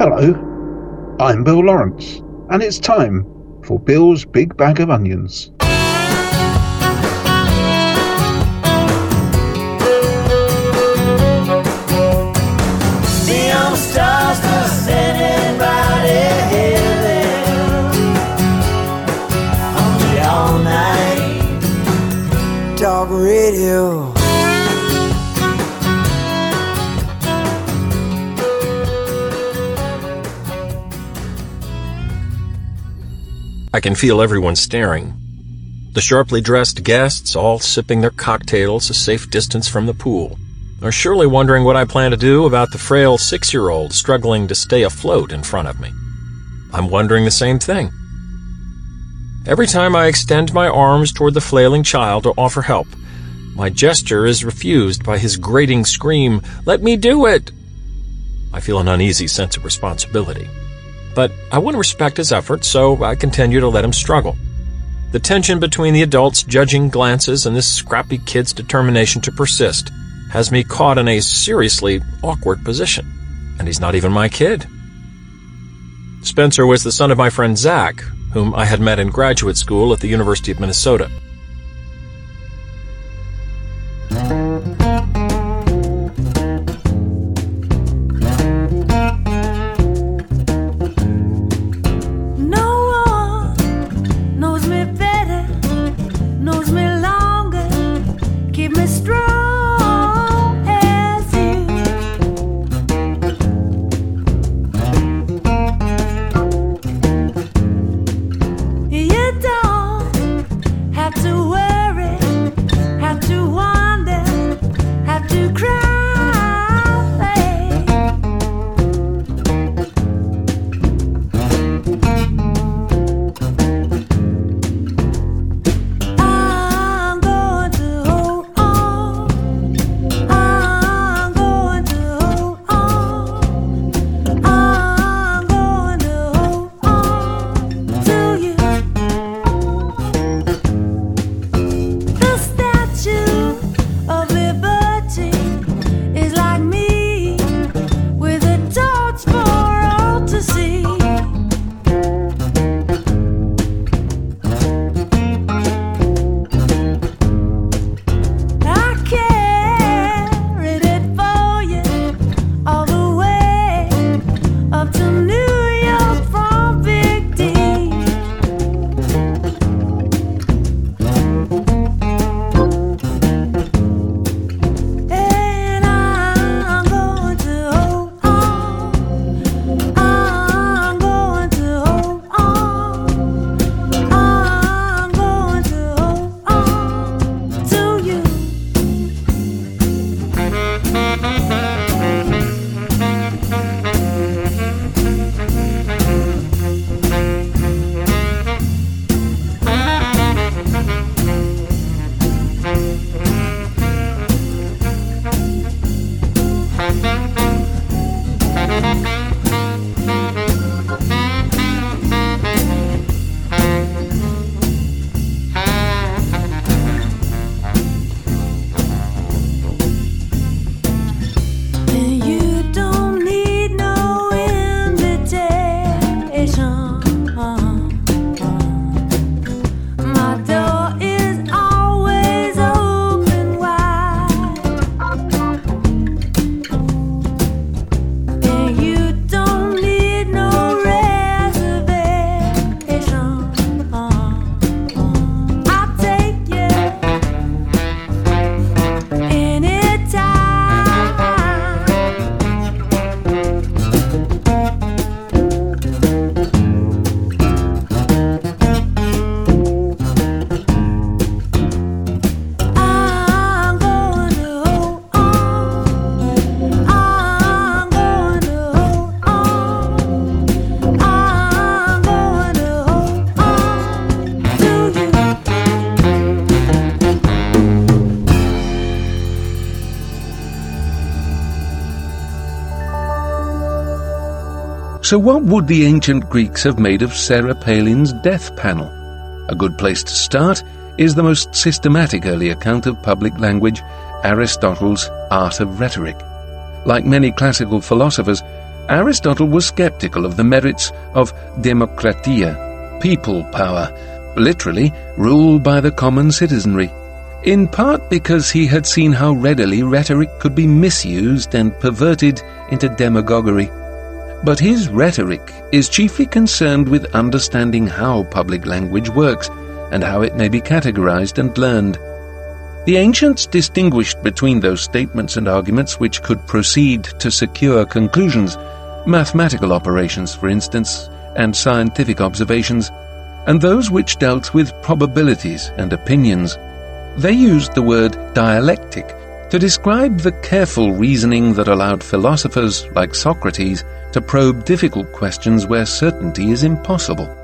Hello, I'm Bill Lawrence, and it's time for Bill's Big Bag of Onions. Neon I can feel everyone staring. The sharply dressed guests, all sipping their cocktails a safe distance from the pool, are surely wondering what I plan to do about the frail six year old struggling to stay afloat in front of me. I'm wondering the same thing. Every time I extend my arms toward the flailing child to offer help, my gesture is refused by his grating scream, Let me do it! I feel an uneasy sense of responsibility. But I want to respect his efforts, so I continue to let him struggle. The tension between the adults' judging glances and this scrappy kid's determination to persist has me caught in a seriously awkward position. And he's not even my kid. Spencer was the son of my friend Zach, whom I had met in graduate school at the University of Minnesota. So, what would the ancient Greeks have made of Sarah Palin's death panel? A good place to start is the most systematic early account of public language Aristotle's Art of Rhetoric. Like many classical philosophers, Aristotle was skeptical of the merits of demokratia, people power, literally rule by the common citizenry, in part because he had seen how readily rhetoric could be misused and perverted into demagoguery. But his rhetoric is chiefly concerned with understanding how public language works and how it may be categorized and learned. The ancients distinguished between those statements and arguments which could proceed to secure conclusions, mathematical operations, for instance, and scientific observations, and those which dealt with probabilities and opinions. They used the word dialectic to describe the careful reasoning that allowed philosophers like Socrates to probe difficult questions where certainty is impossible.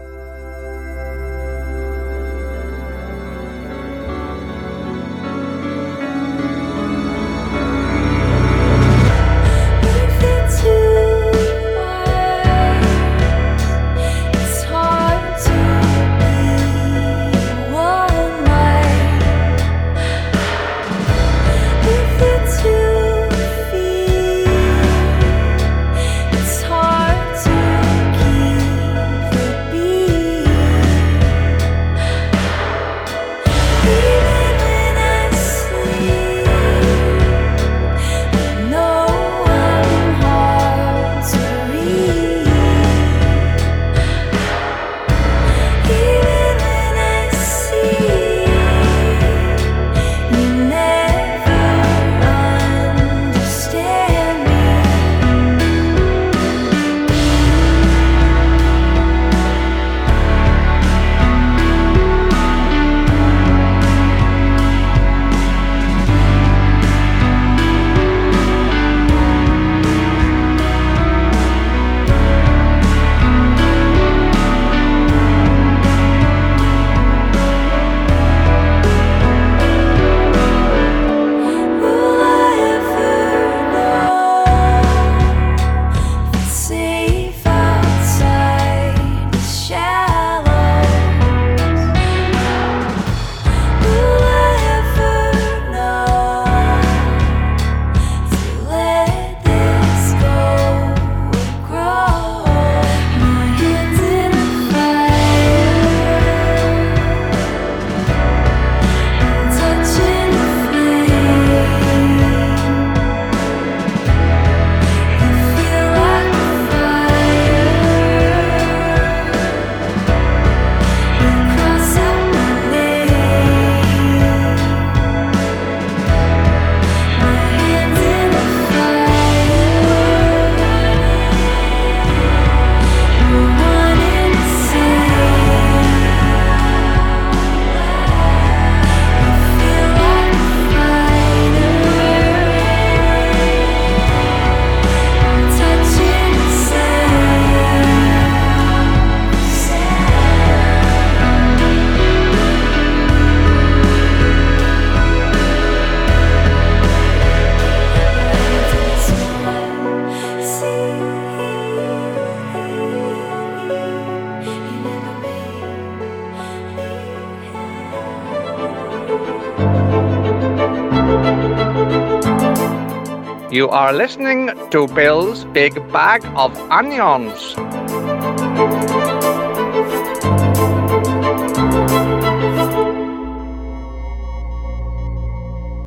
You are listening to Bill's Big Bag of Onions.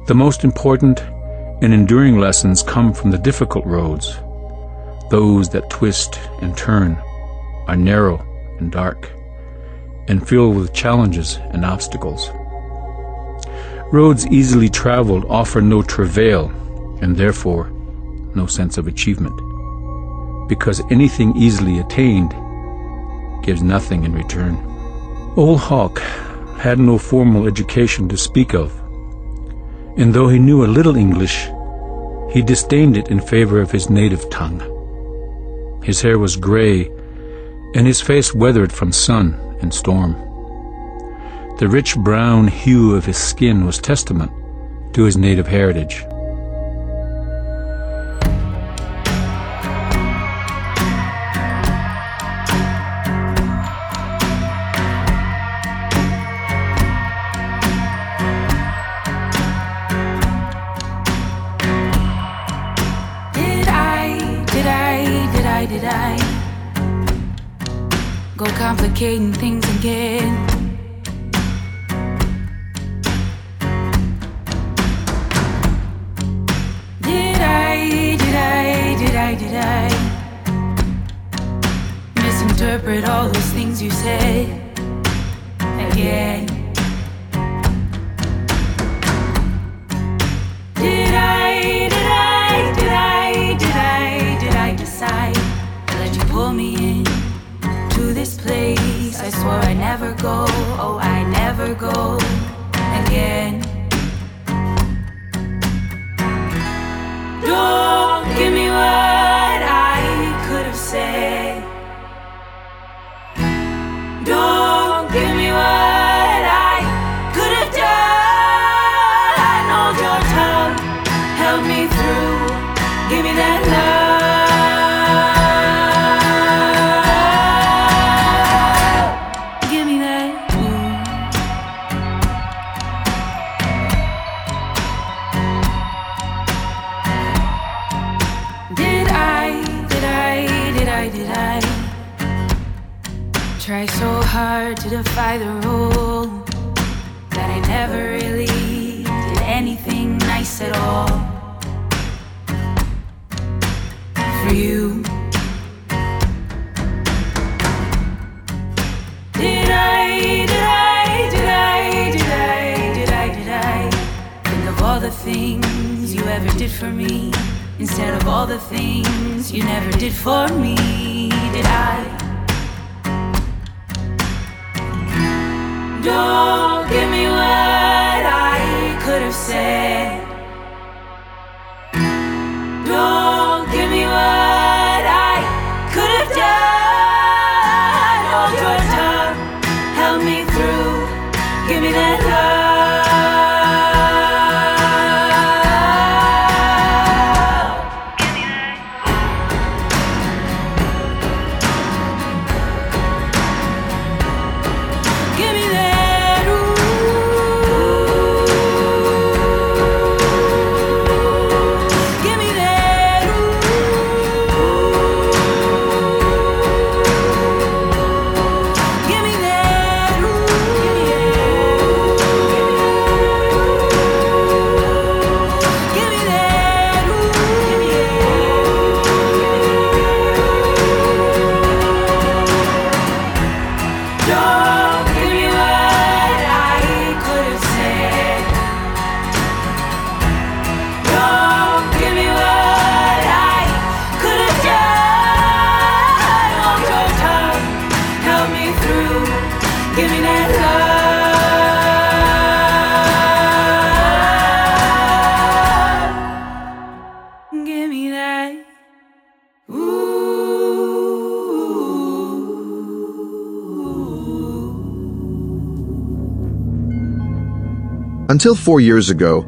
The most important and enduring lessons come from the difficult roads. Those that twist and turn are narrow and dark and filled with challenges and obstacles. Roads easily traveled offer no travail and therefore no sense of achievement, because anything easily attained gives nothing in return. Old Hawk had no formal education to speak of, and though he knew a little English, he disdained it in favor of his native tongue. His hair was gray, and his face weathered from sun and storm. The rich brown hue of his skin was testament to his native heritage. Did I, try so hard to defy the rule that I never really did anything nice at all. For you? Did I, did I, did I, did I, did I, did I think of all the things you ever did for me instead of all the things you never did for me? Did I? Don't give me what I could have said. Until four years ago,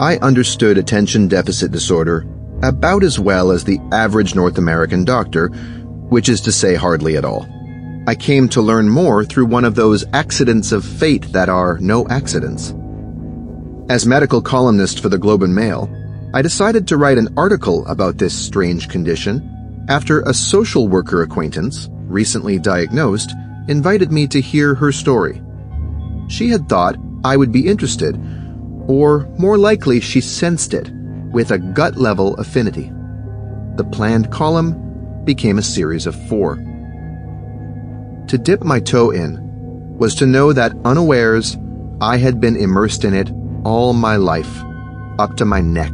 I understood attention deficit disorder about as well as the average North American doctor, which is to say hardly at all. I came to learn more through one of those accidents of fate that are no accidents. As medical columnist for the Globe and Mail, I decided to write an article about this strange condition after a social worker acquaintance, recently diagnosed, invited me to hear her story. She had thought I would be interested, or more likely, she sensed it with a gut level affinity. The planned column became a series of four. To dip my toe in was to know that unawares I had been immersed in it all my life, up to my neck.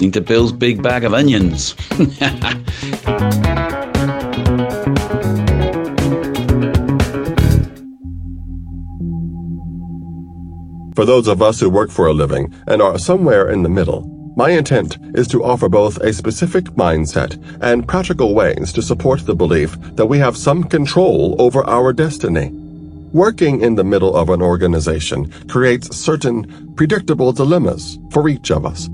Listening to Bill's Big Bag of Onions. For those of us who work for a living and are somewhere in the middle, my intent is to offer both a specific mindset and practical ways to support the belief that we have some control over our destiny. Working in the middle of an organization creates certain predictable dilemmas for each of us.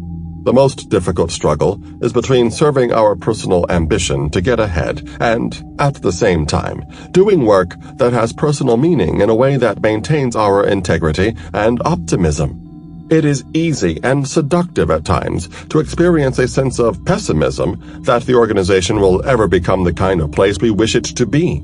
The most difficult struggle is between serving our personal ambition to get ahead and, at the same time, doing work that has personal meaning in a way that maintains our integrity and optimism. It is easy and seductive at times to experience a sense of pessimism that the organization will ever become the kind of place we wish it to be.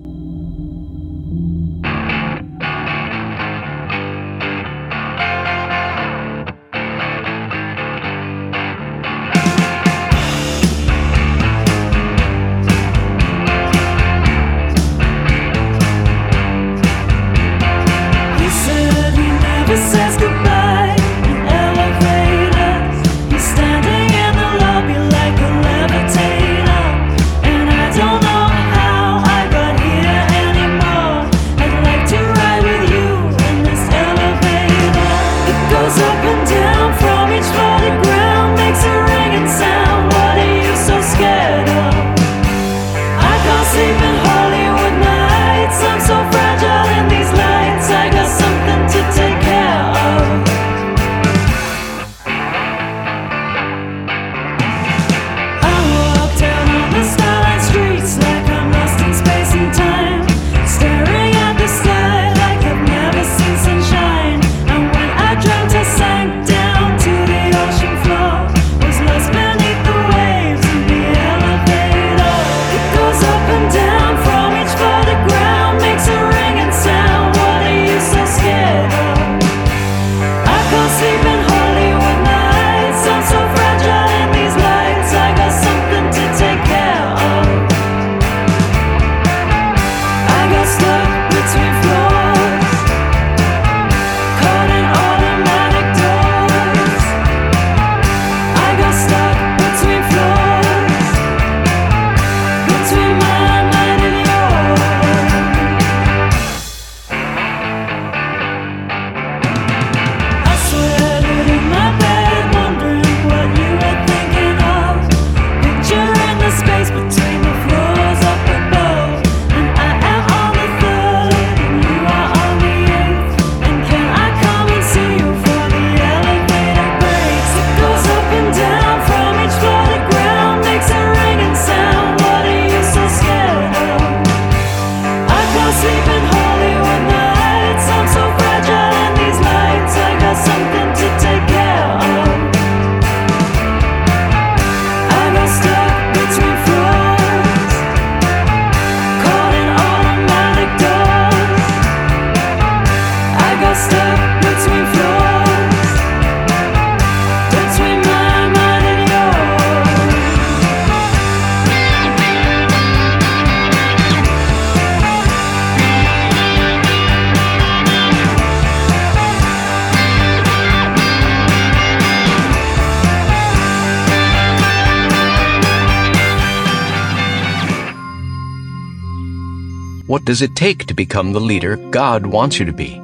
Does it take to become the leader God wants you to be?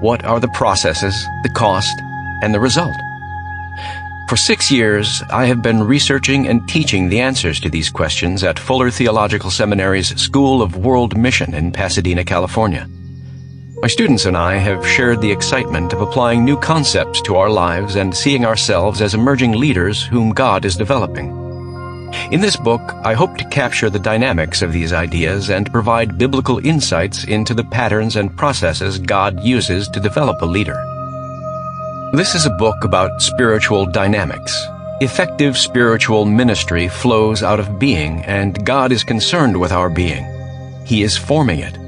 What are the processes, the cost, and the result? For six years, I have been researching and teaching the answers to these questions at Fuller Theological Seminary's School of World Mission in Pasadena, California. My students and I have shared the excitement of applying new concepts to our lives and seeing ourselves as emerging leaders whom God is developing. In this book, I hope to capture the dynamics of these ideas and provide biblical insights into the patterns and processes God uses to develop a leader. This is a book about spiritual dynamics. Effective spiritual ministry flows out of being, and God is concerned with our being. He is forming it.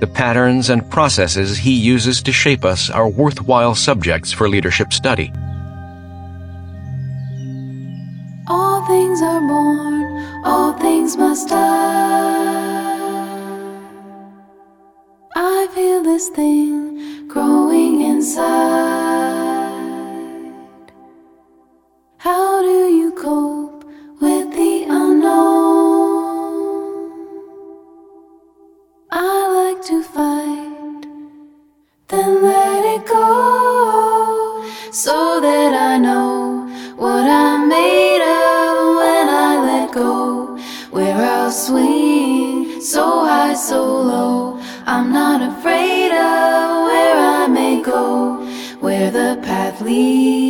The patterns and processes He uses to shape us are worthwhile subjects for leadership study. All things are born, all things must die. I feel this thing growing inside. How do you cope with the unknown? I like to fight, then let it go, so that I know what I'm 一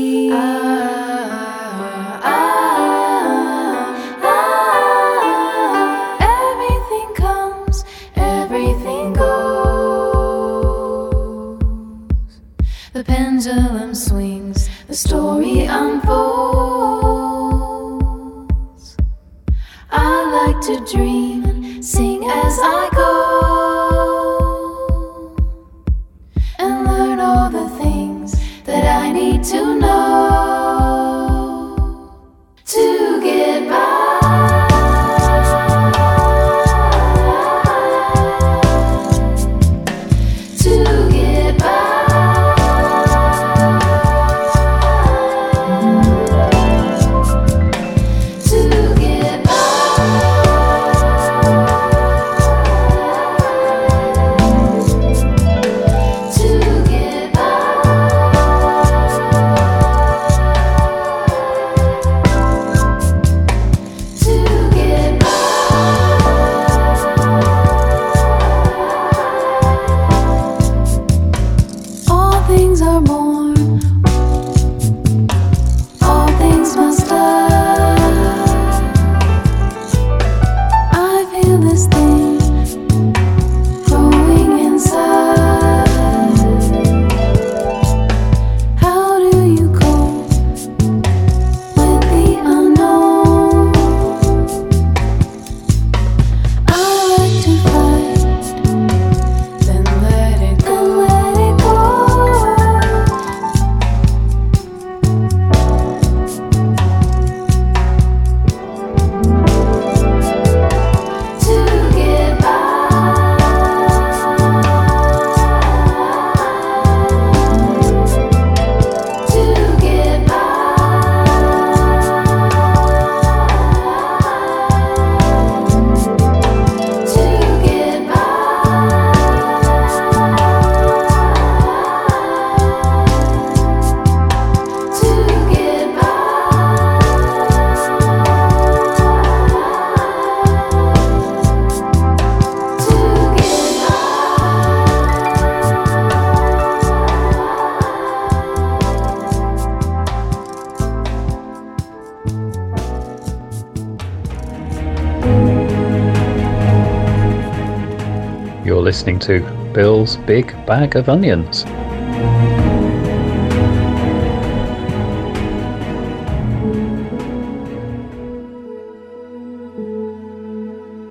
listening to Bill's Big Bag of Onions.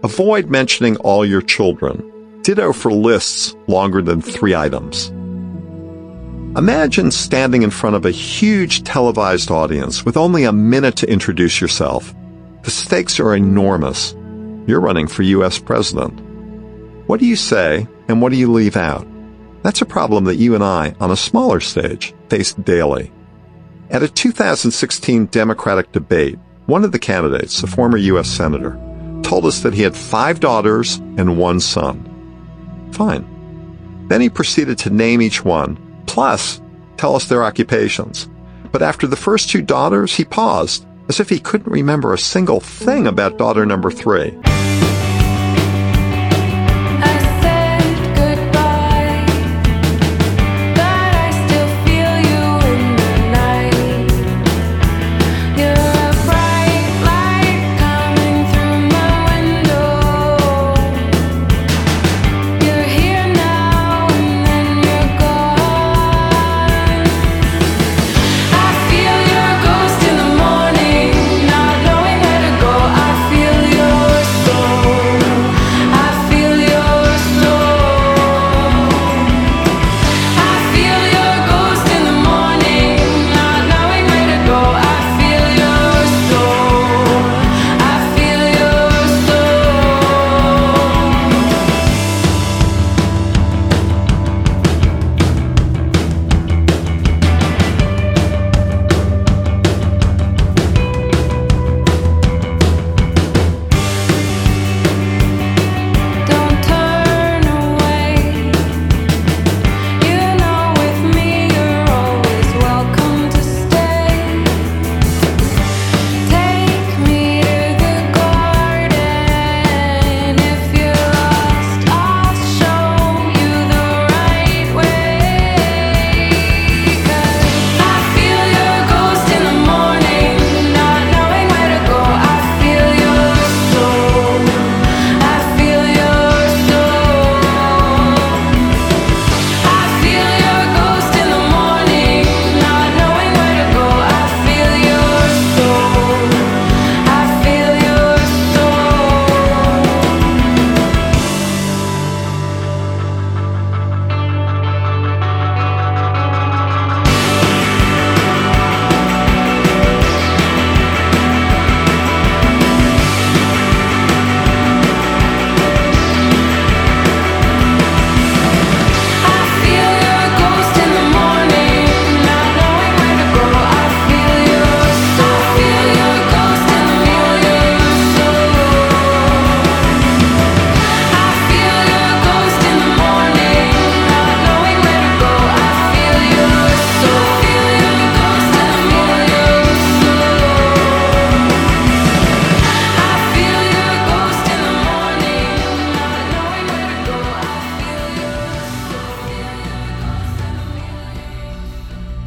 Avoid mentioning all your children. Ditto for lists longer than three items. Imagine standing in front of a huge televised audience with only a minute to introduce yourself. The stakes are enormous. You're running for U.S. president. What do you say and what do you leave out? That's a problem that you and I, on a smaller stage, face daily. At a 2016 Democratic debate, one of the candidates, a former U.S. Senator, told us that he had five daughters and one son. Fine. Then he proceeded to name each one, plus tell us their occupations. But after the first two daughters, he paused, as if he couldn't remember a single thing about daughter number three.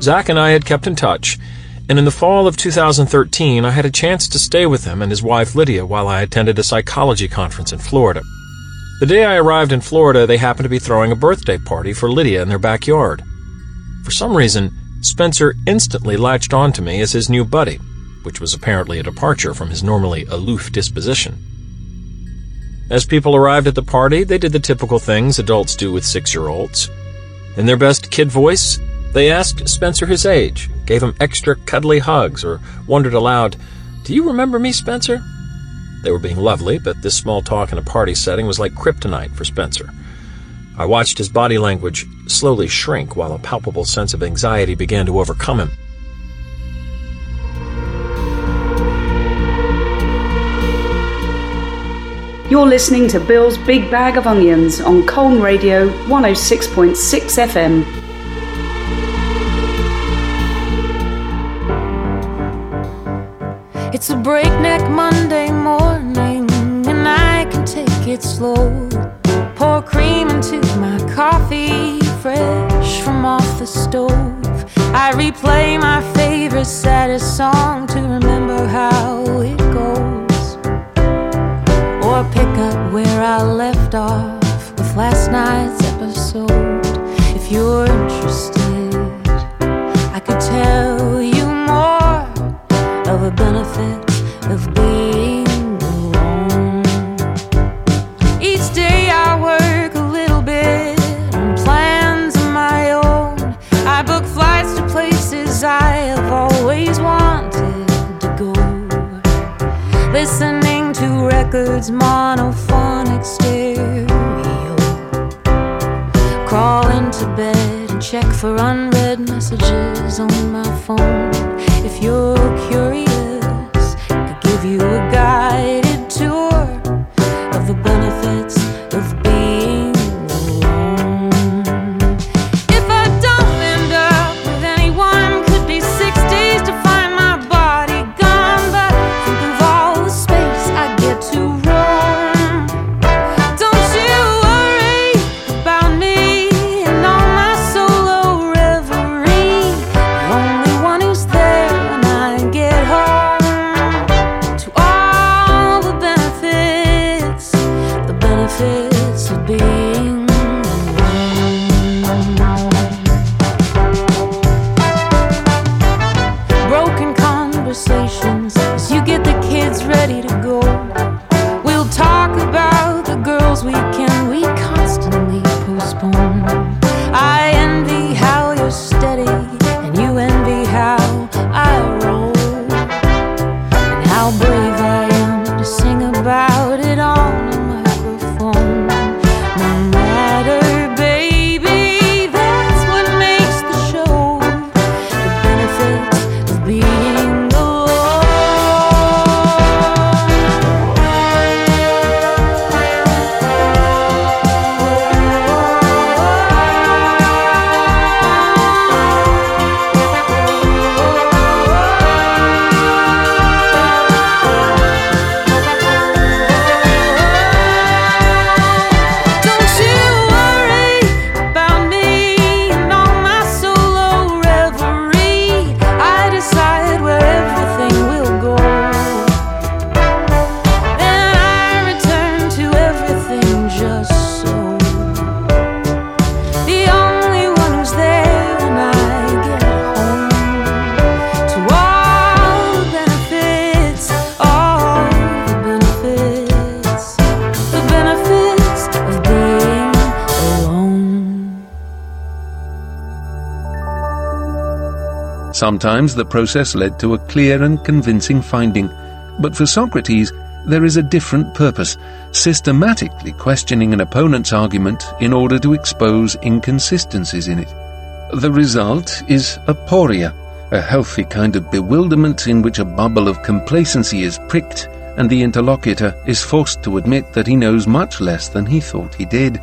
Zach and I had kept in touch, and in the fall of 2013, I had a chance to stay with him and his wife Lydia while I attended a psychology conference in Florida. The day I arrived in Florida, they happened to be throwing a birthday party for Lydia in their backyard. For some reason, Spencer instantly latched on to me as his new buddy, which was apparently a departure from his normally aloof disposition. As people arrived at the party, they did the typical things adults do with six year olds. In their best kid voice, they asked Spencer his age, gave him extra cuddly hugs, or wondered aloud, Do you remember me, Spencer? They were being lovely, but this small talk in a party setting was like kryptonite for Spencer. I watched his body language slowly shrink while a palpable sense of anxiety began to overcome him. You're listening to Bill's Big Bag of Onions on Colne Radio 106.6 FM. It's a breakneck Monday morning, and I can take it slow. Pour cream into my coffee, fresh from off the stove. I replay my favorite, saddest song to remember how it goes. Or pick up where I left off with last night's episode. If you're interested, I could tell the benefits of being alone. Each day I work a little bit on plans of my own. I book flights to places I have always wanted to go. Listening to records, monophonic stereo. Crawl into bed and check for unread messages on my phone. If you're curious, Sometimes the process led to a clear and convincing finding, but for Socrates, there is a different purpose, systematically questioning an opponent's argument in order to expose inconsistencies in it. The result is aporia, a healthy kind of bewilderment in which a bubble of complacency is pricked and the interlocutor is forced to admit that he knows much less than he thought he did.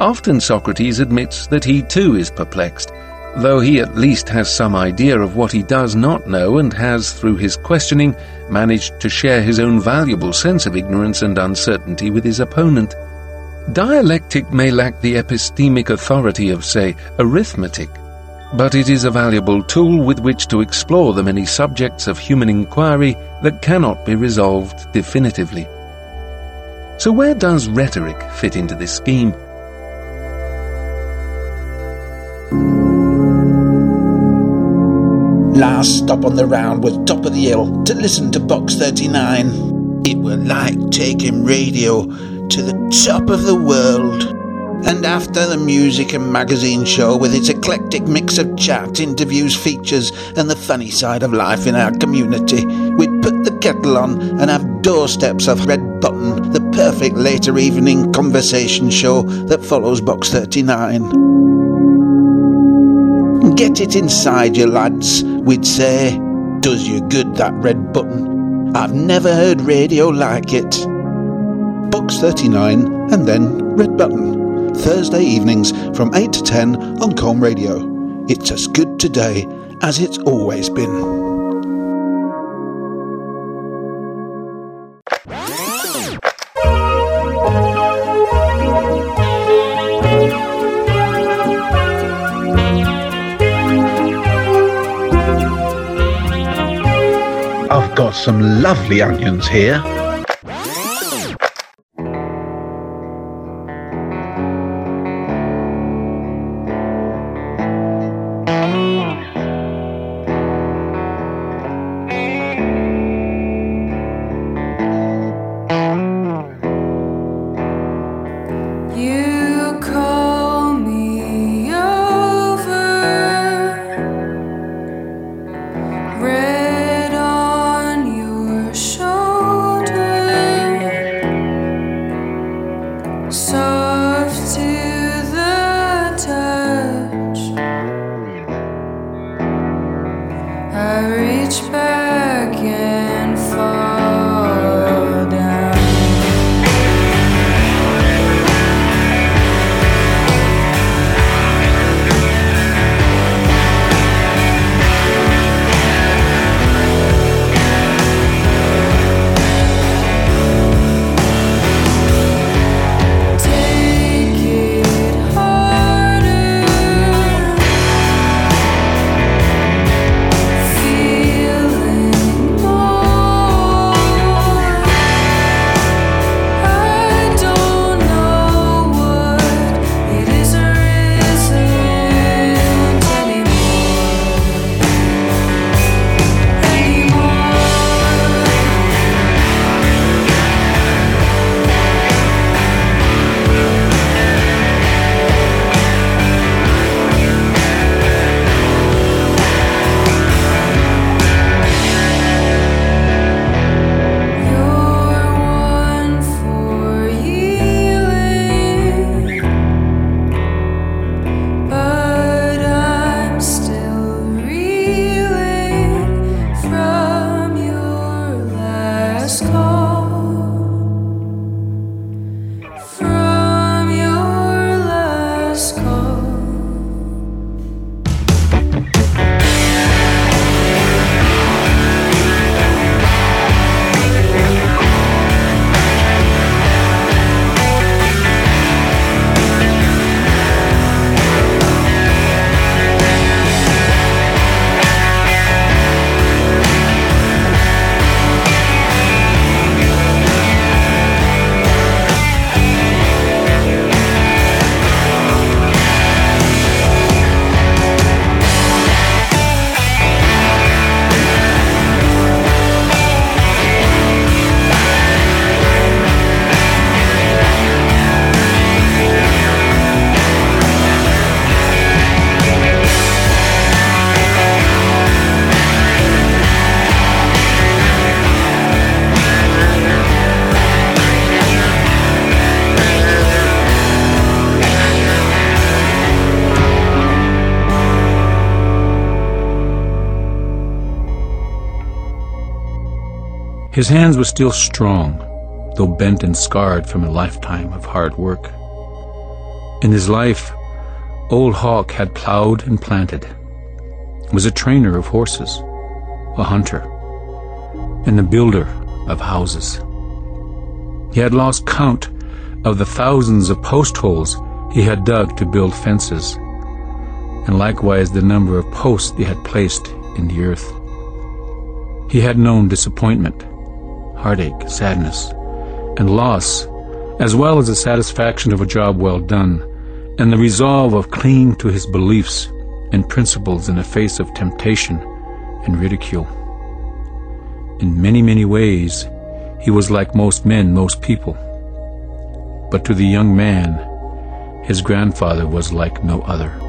Often Socrates admits that he too is perplexed, though he at least has some idea of what he does not know and has, through his questioning, managed to share his own valuable sense of ignorance and uncertainty with his opponent. Dialectic may lack the epistemic authority of, say, arithmetic, but it is a valuable tool with which to explore the many subjects of human inquiry that cannot be resolved definitively. So where does rhetoric fit into this scheme? Last stop on the round was top of the hill to listen to Box 39. It were like taking radio to the top of the world. And after the music and magazine show with its eclectic mix of chat, interviews, features, and the funny side of life in our community, we'd put the kettle on and have doorsteps of Red Button, the perfect later evening conversation show that follows Box 39. Get it inside you, lads, we'd say. Does you good, that red button. I've never heard radio like it. Box 39 and then Red Button. Thursday evenings from 8 to 10 on Combe Radio. It's as good today as it's always been. Some lovely onions here. His hands were still strong, though bent and scarred from a lifetime of hard work. In his life, Old Hawk had plowed and planted, was a trainer of horses, a hunter, and a builder of houses. He had lost count of the thousands of post holes he had dug to build fences, and likewise the number of posts he had placed in the earth. He had known disappointment, heartache, sadness, and loss, as well as the satisfaction of a job well done, and the resolve of clinging to his beliefs and principles in the face of temptation and ridicule. In many, many ways, he was like most men, most people. But to the young man, his grandfather was like no other.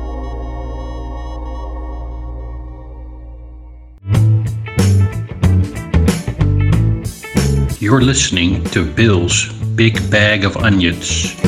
You're listening to Bill's Big Bag of Onions.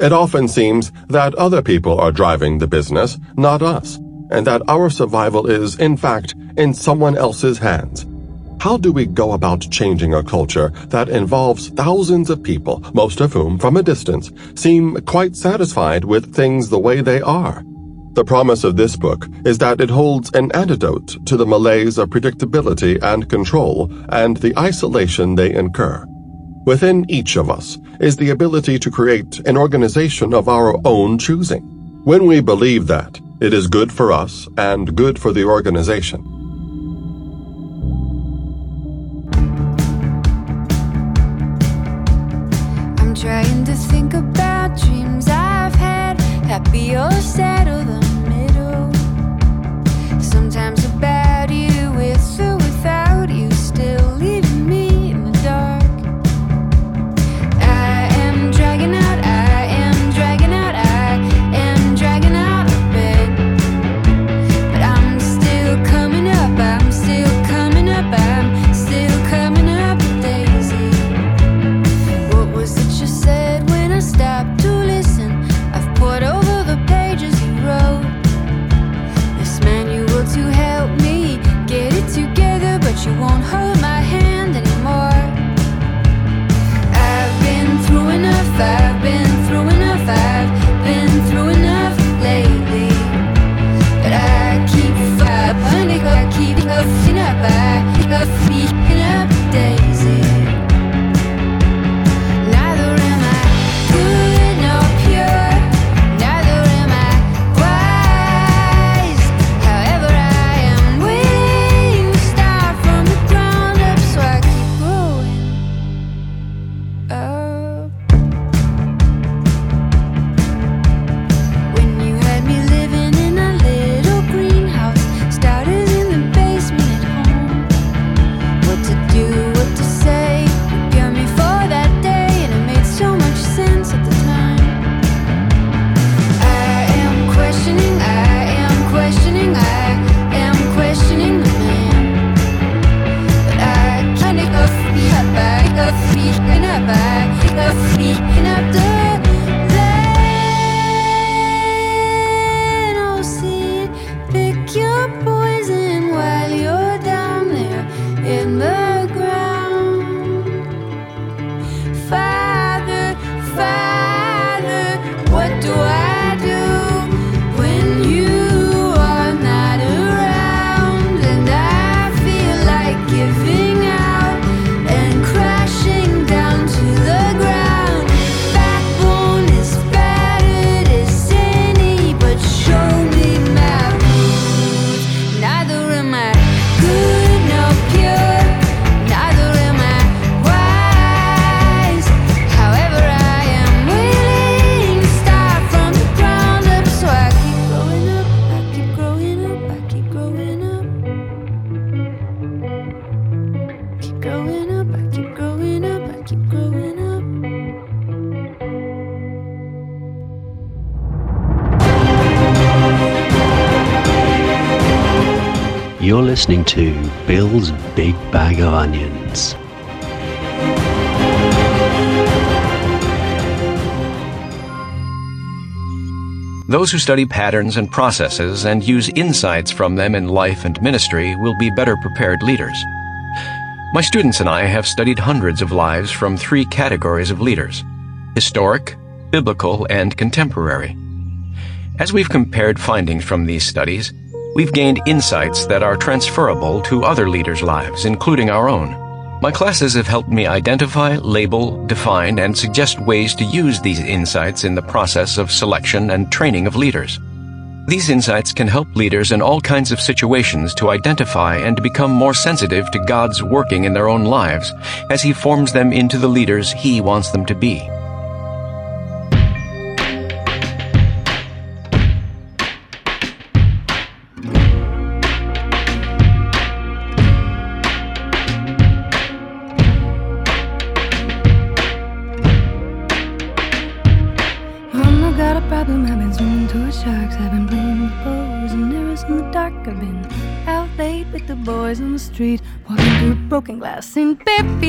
It often seems that other people are driving the business, not us, and that our survival is, in fact, in someone else's hands. How do we go about changing a culture that involves thousands of people, most of whom, from a distance, seem quite satisfied with things the way they are? The promise of this book is that it holds an antidote to the malaise of predictability and control and the isolation they incur. Within each of us is the ability to create an organization of our own choosing. When we believe that, it is good for us and good for the organization. I'm trying to think about dreams I've had, happy or sad or the middle. Sometimes about listening to Bill's Big Bag of Onions. Those who study patterns and processes and use insights from them in life and ministry will be better prepared leaders. My students and I have studied hundreds of lives from three categories of leaders historic, biblical, and contemporary. As we've compared findings from these studies, We've gained insights that are transferable to other leaders' lives, including our own. My classes have helped me identify, label, define, and suggest ways to use these insights in the process of selection and training of leaders. These insights can help leaders in all kinds of situations to identify and become more sensitive to God's working in their own lives as He forms them into the leaders He wants them to be. looking glass in.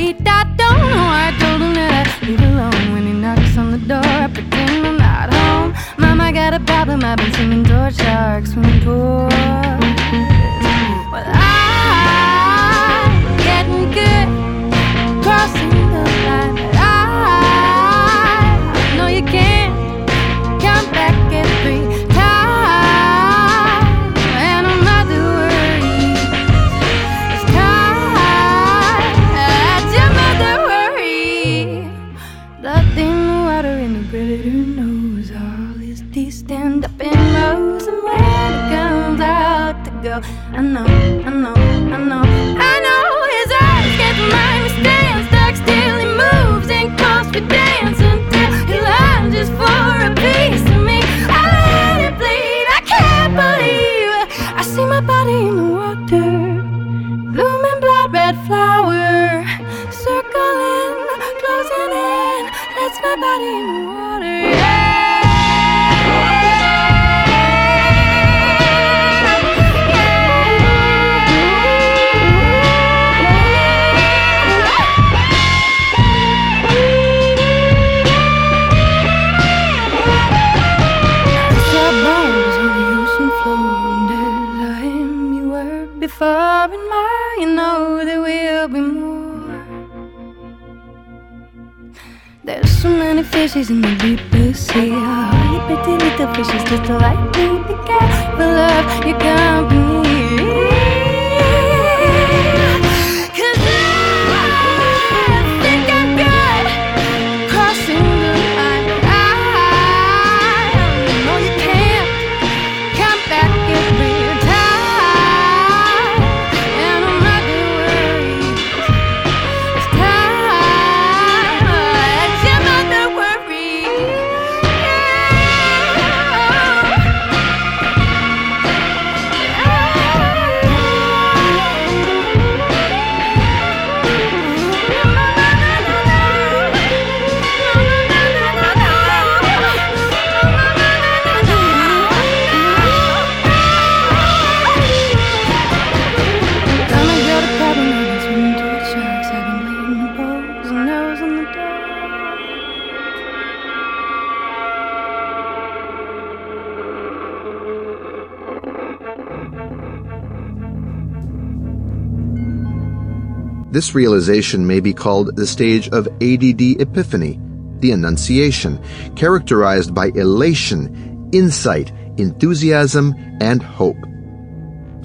This realization may be called the stage of ADD epiphany, the Annunciation, characterized by elation, insight, enthusiasm, and hope.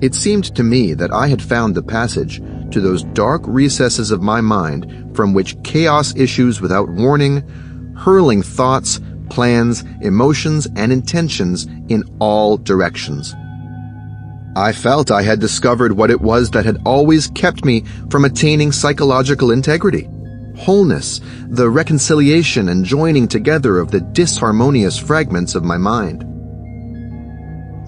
It seemed to me that I had found the passage to those dark recesses of my mind from which chaos issues without warning, hurling thoughts, plans, emotions, and intentions in all directions. I felt I had discovered what it was that had always kept me from attaining psychological integrity. Wholeness, the reconciliation and joining together of the disharmonious fragments of my mind.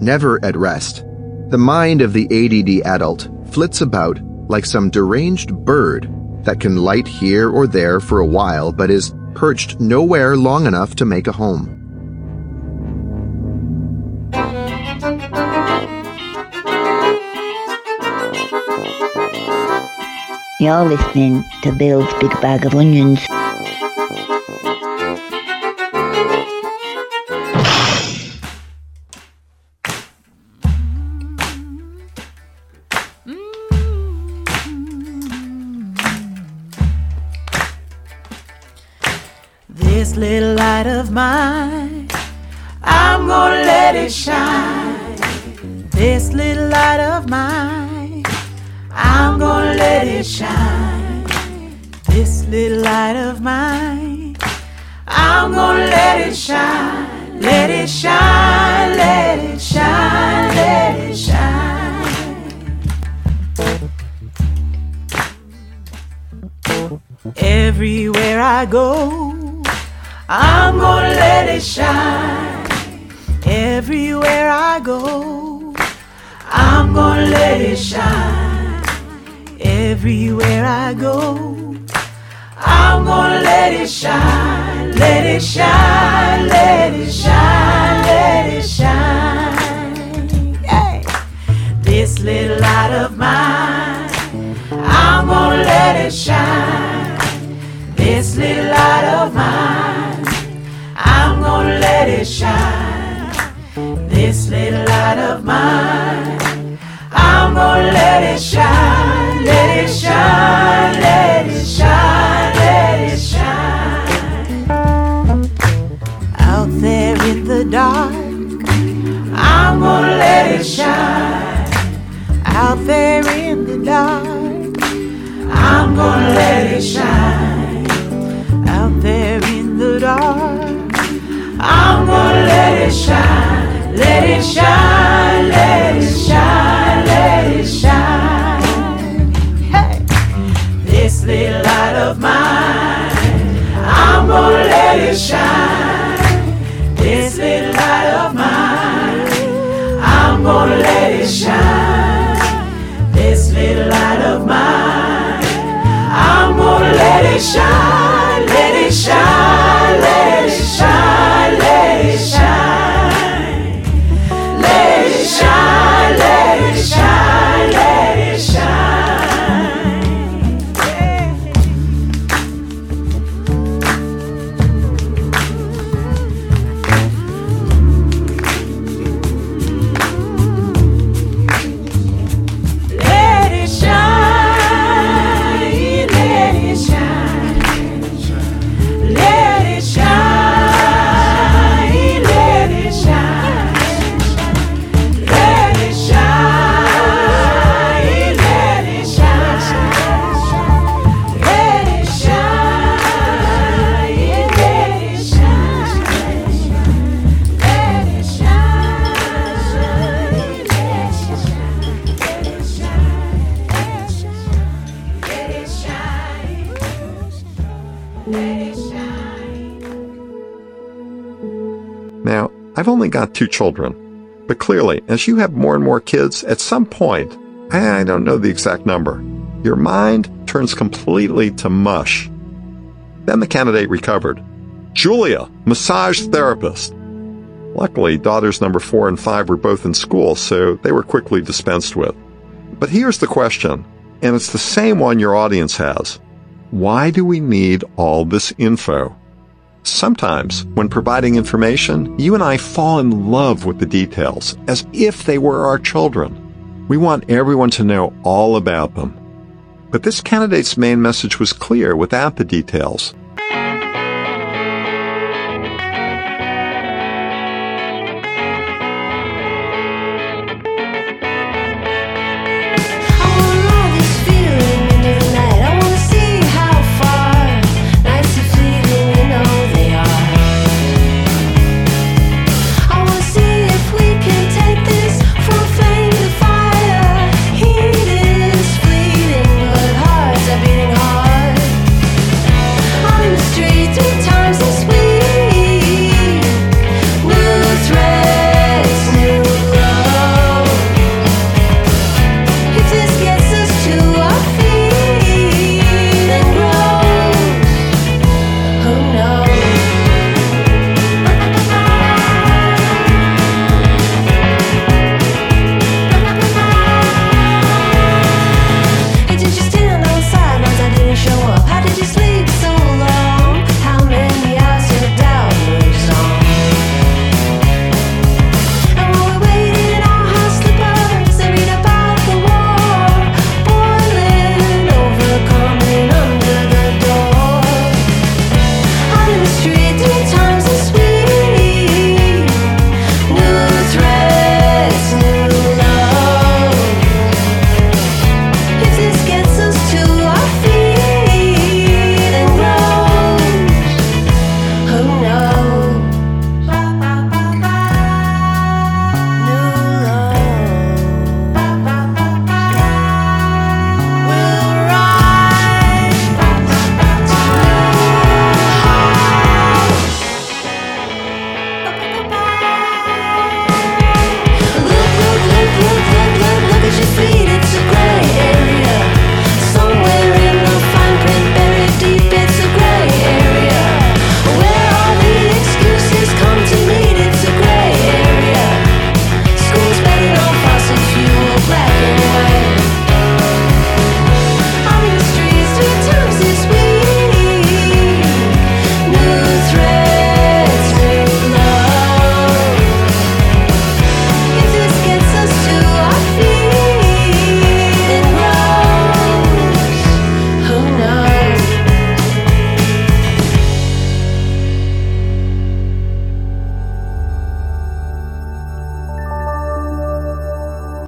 Never at rest, the mind of the ADD adult flits about like some deranged bird that can light here or there for a while but is perched nowhere long enough to make a home. You're listening to Bill's Big Bag of Onions. This little light of mine, I'm gonna let it shine. This little light of mine, I'm gonna let it shine. This little light of mine, I'm gonna let it shine. Let it shine, let it shine, let it shine. Everywhere I go, I'm gonna let it shine. Everywhere I go, I'm gonna let it shine. Everywhere I go, I'm gonna let it shine. Let it shine, let it shine, let it shine. Yeah. This little light of mine, I'm gonna let it shine. This little light of mine, I'm gonna let it shine. This little light of mine, I'm gonna let it shine. It shine, let it shine, let it shine. Out there in the dark, I'm gonna let it shine. Out there in the dark, I'm gonna let it shine. Out there in the dark, I'm gonna. Let it shine, let it shine, shine, two children, but clearly, as you have more and more kids, at some point, I don't know the exact number, your mind turns completely to mush. Then the candidate recovered. Julia, massage therapist. Luckily, daughters number four and five were both in school, so they were quickly dispensed with. But here's the question, and it's the same one your audience has. Why do we need all this info? Sometimes, when providing information, you and I fall in love with the details, as if they were our children. We want everyone to know all about them. But this candidate's main message was clear without the details.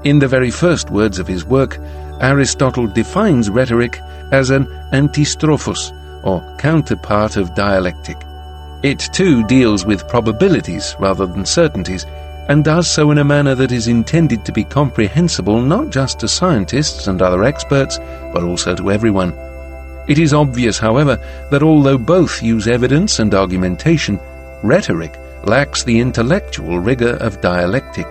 In the very first words of his work, Aristotle defines rhetoric as an antistrophos, or counterpart of dialectic. It too deals with probabilities rather than certainties, and does so in a manner that is intended to be comprehensible not just to scientists and other experts, but also to everyone. It is obvious, however, that although both use evidence and argumentation, rhetoric lacks the intellectual rigor of dialectic.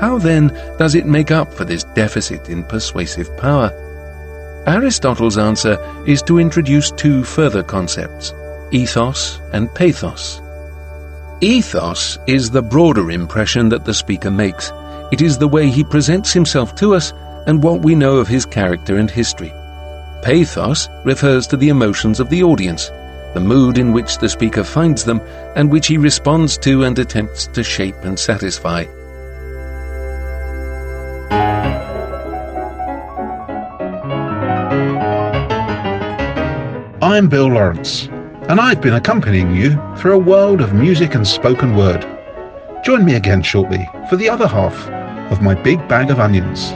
How then does it make up for this deficit in persuasive power? Aristotle's answer is to introduce two further concepts, ethos and pathos. Ethos is the broader impression that the speaker makes. It is the way he presents himself to us and what we know of his character and history. Pathos refers to the emotions of the audience, the mood in which the speaker finds them and which he responds to and attempts to shape and satisfy. I'm Bill Lawrence, and I've been accompanying you through a world of music and spoken word. Join me again shortly for the other half of my big bag of onions.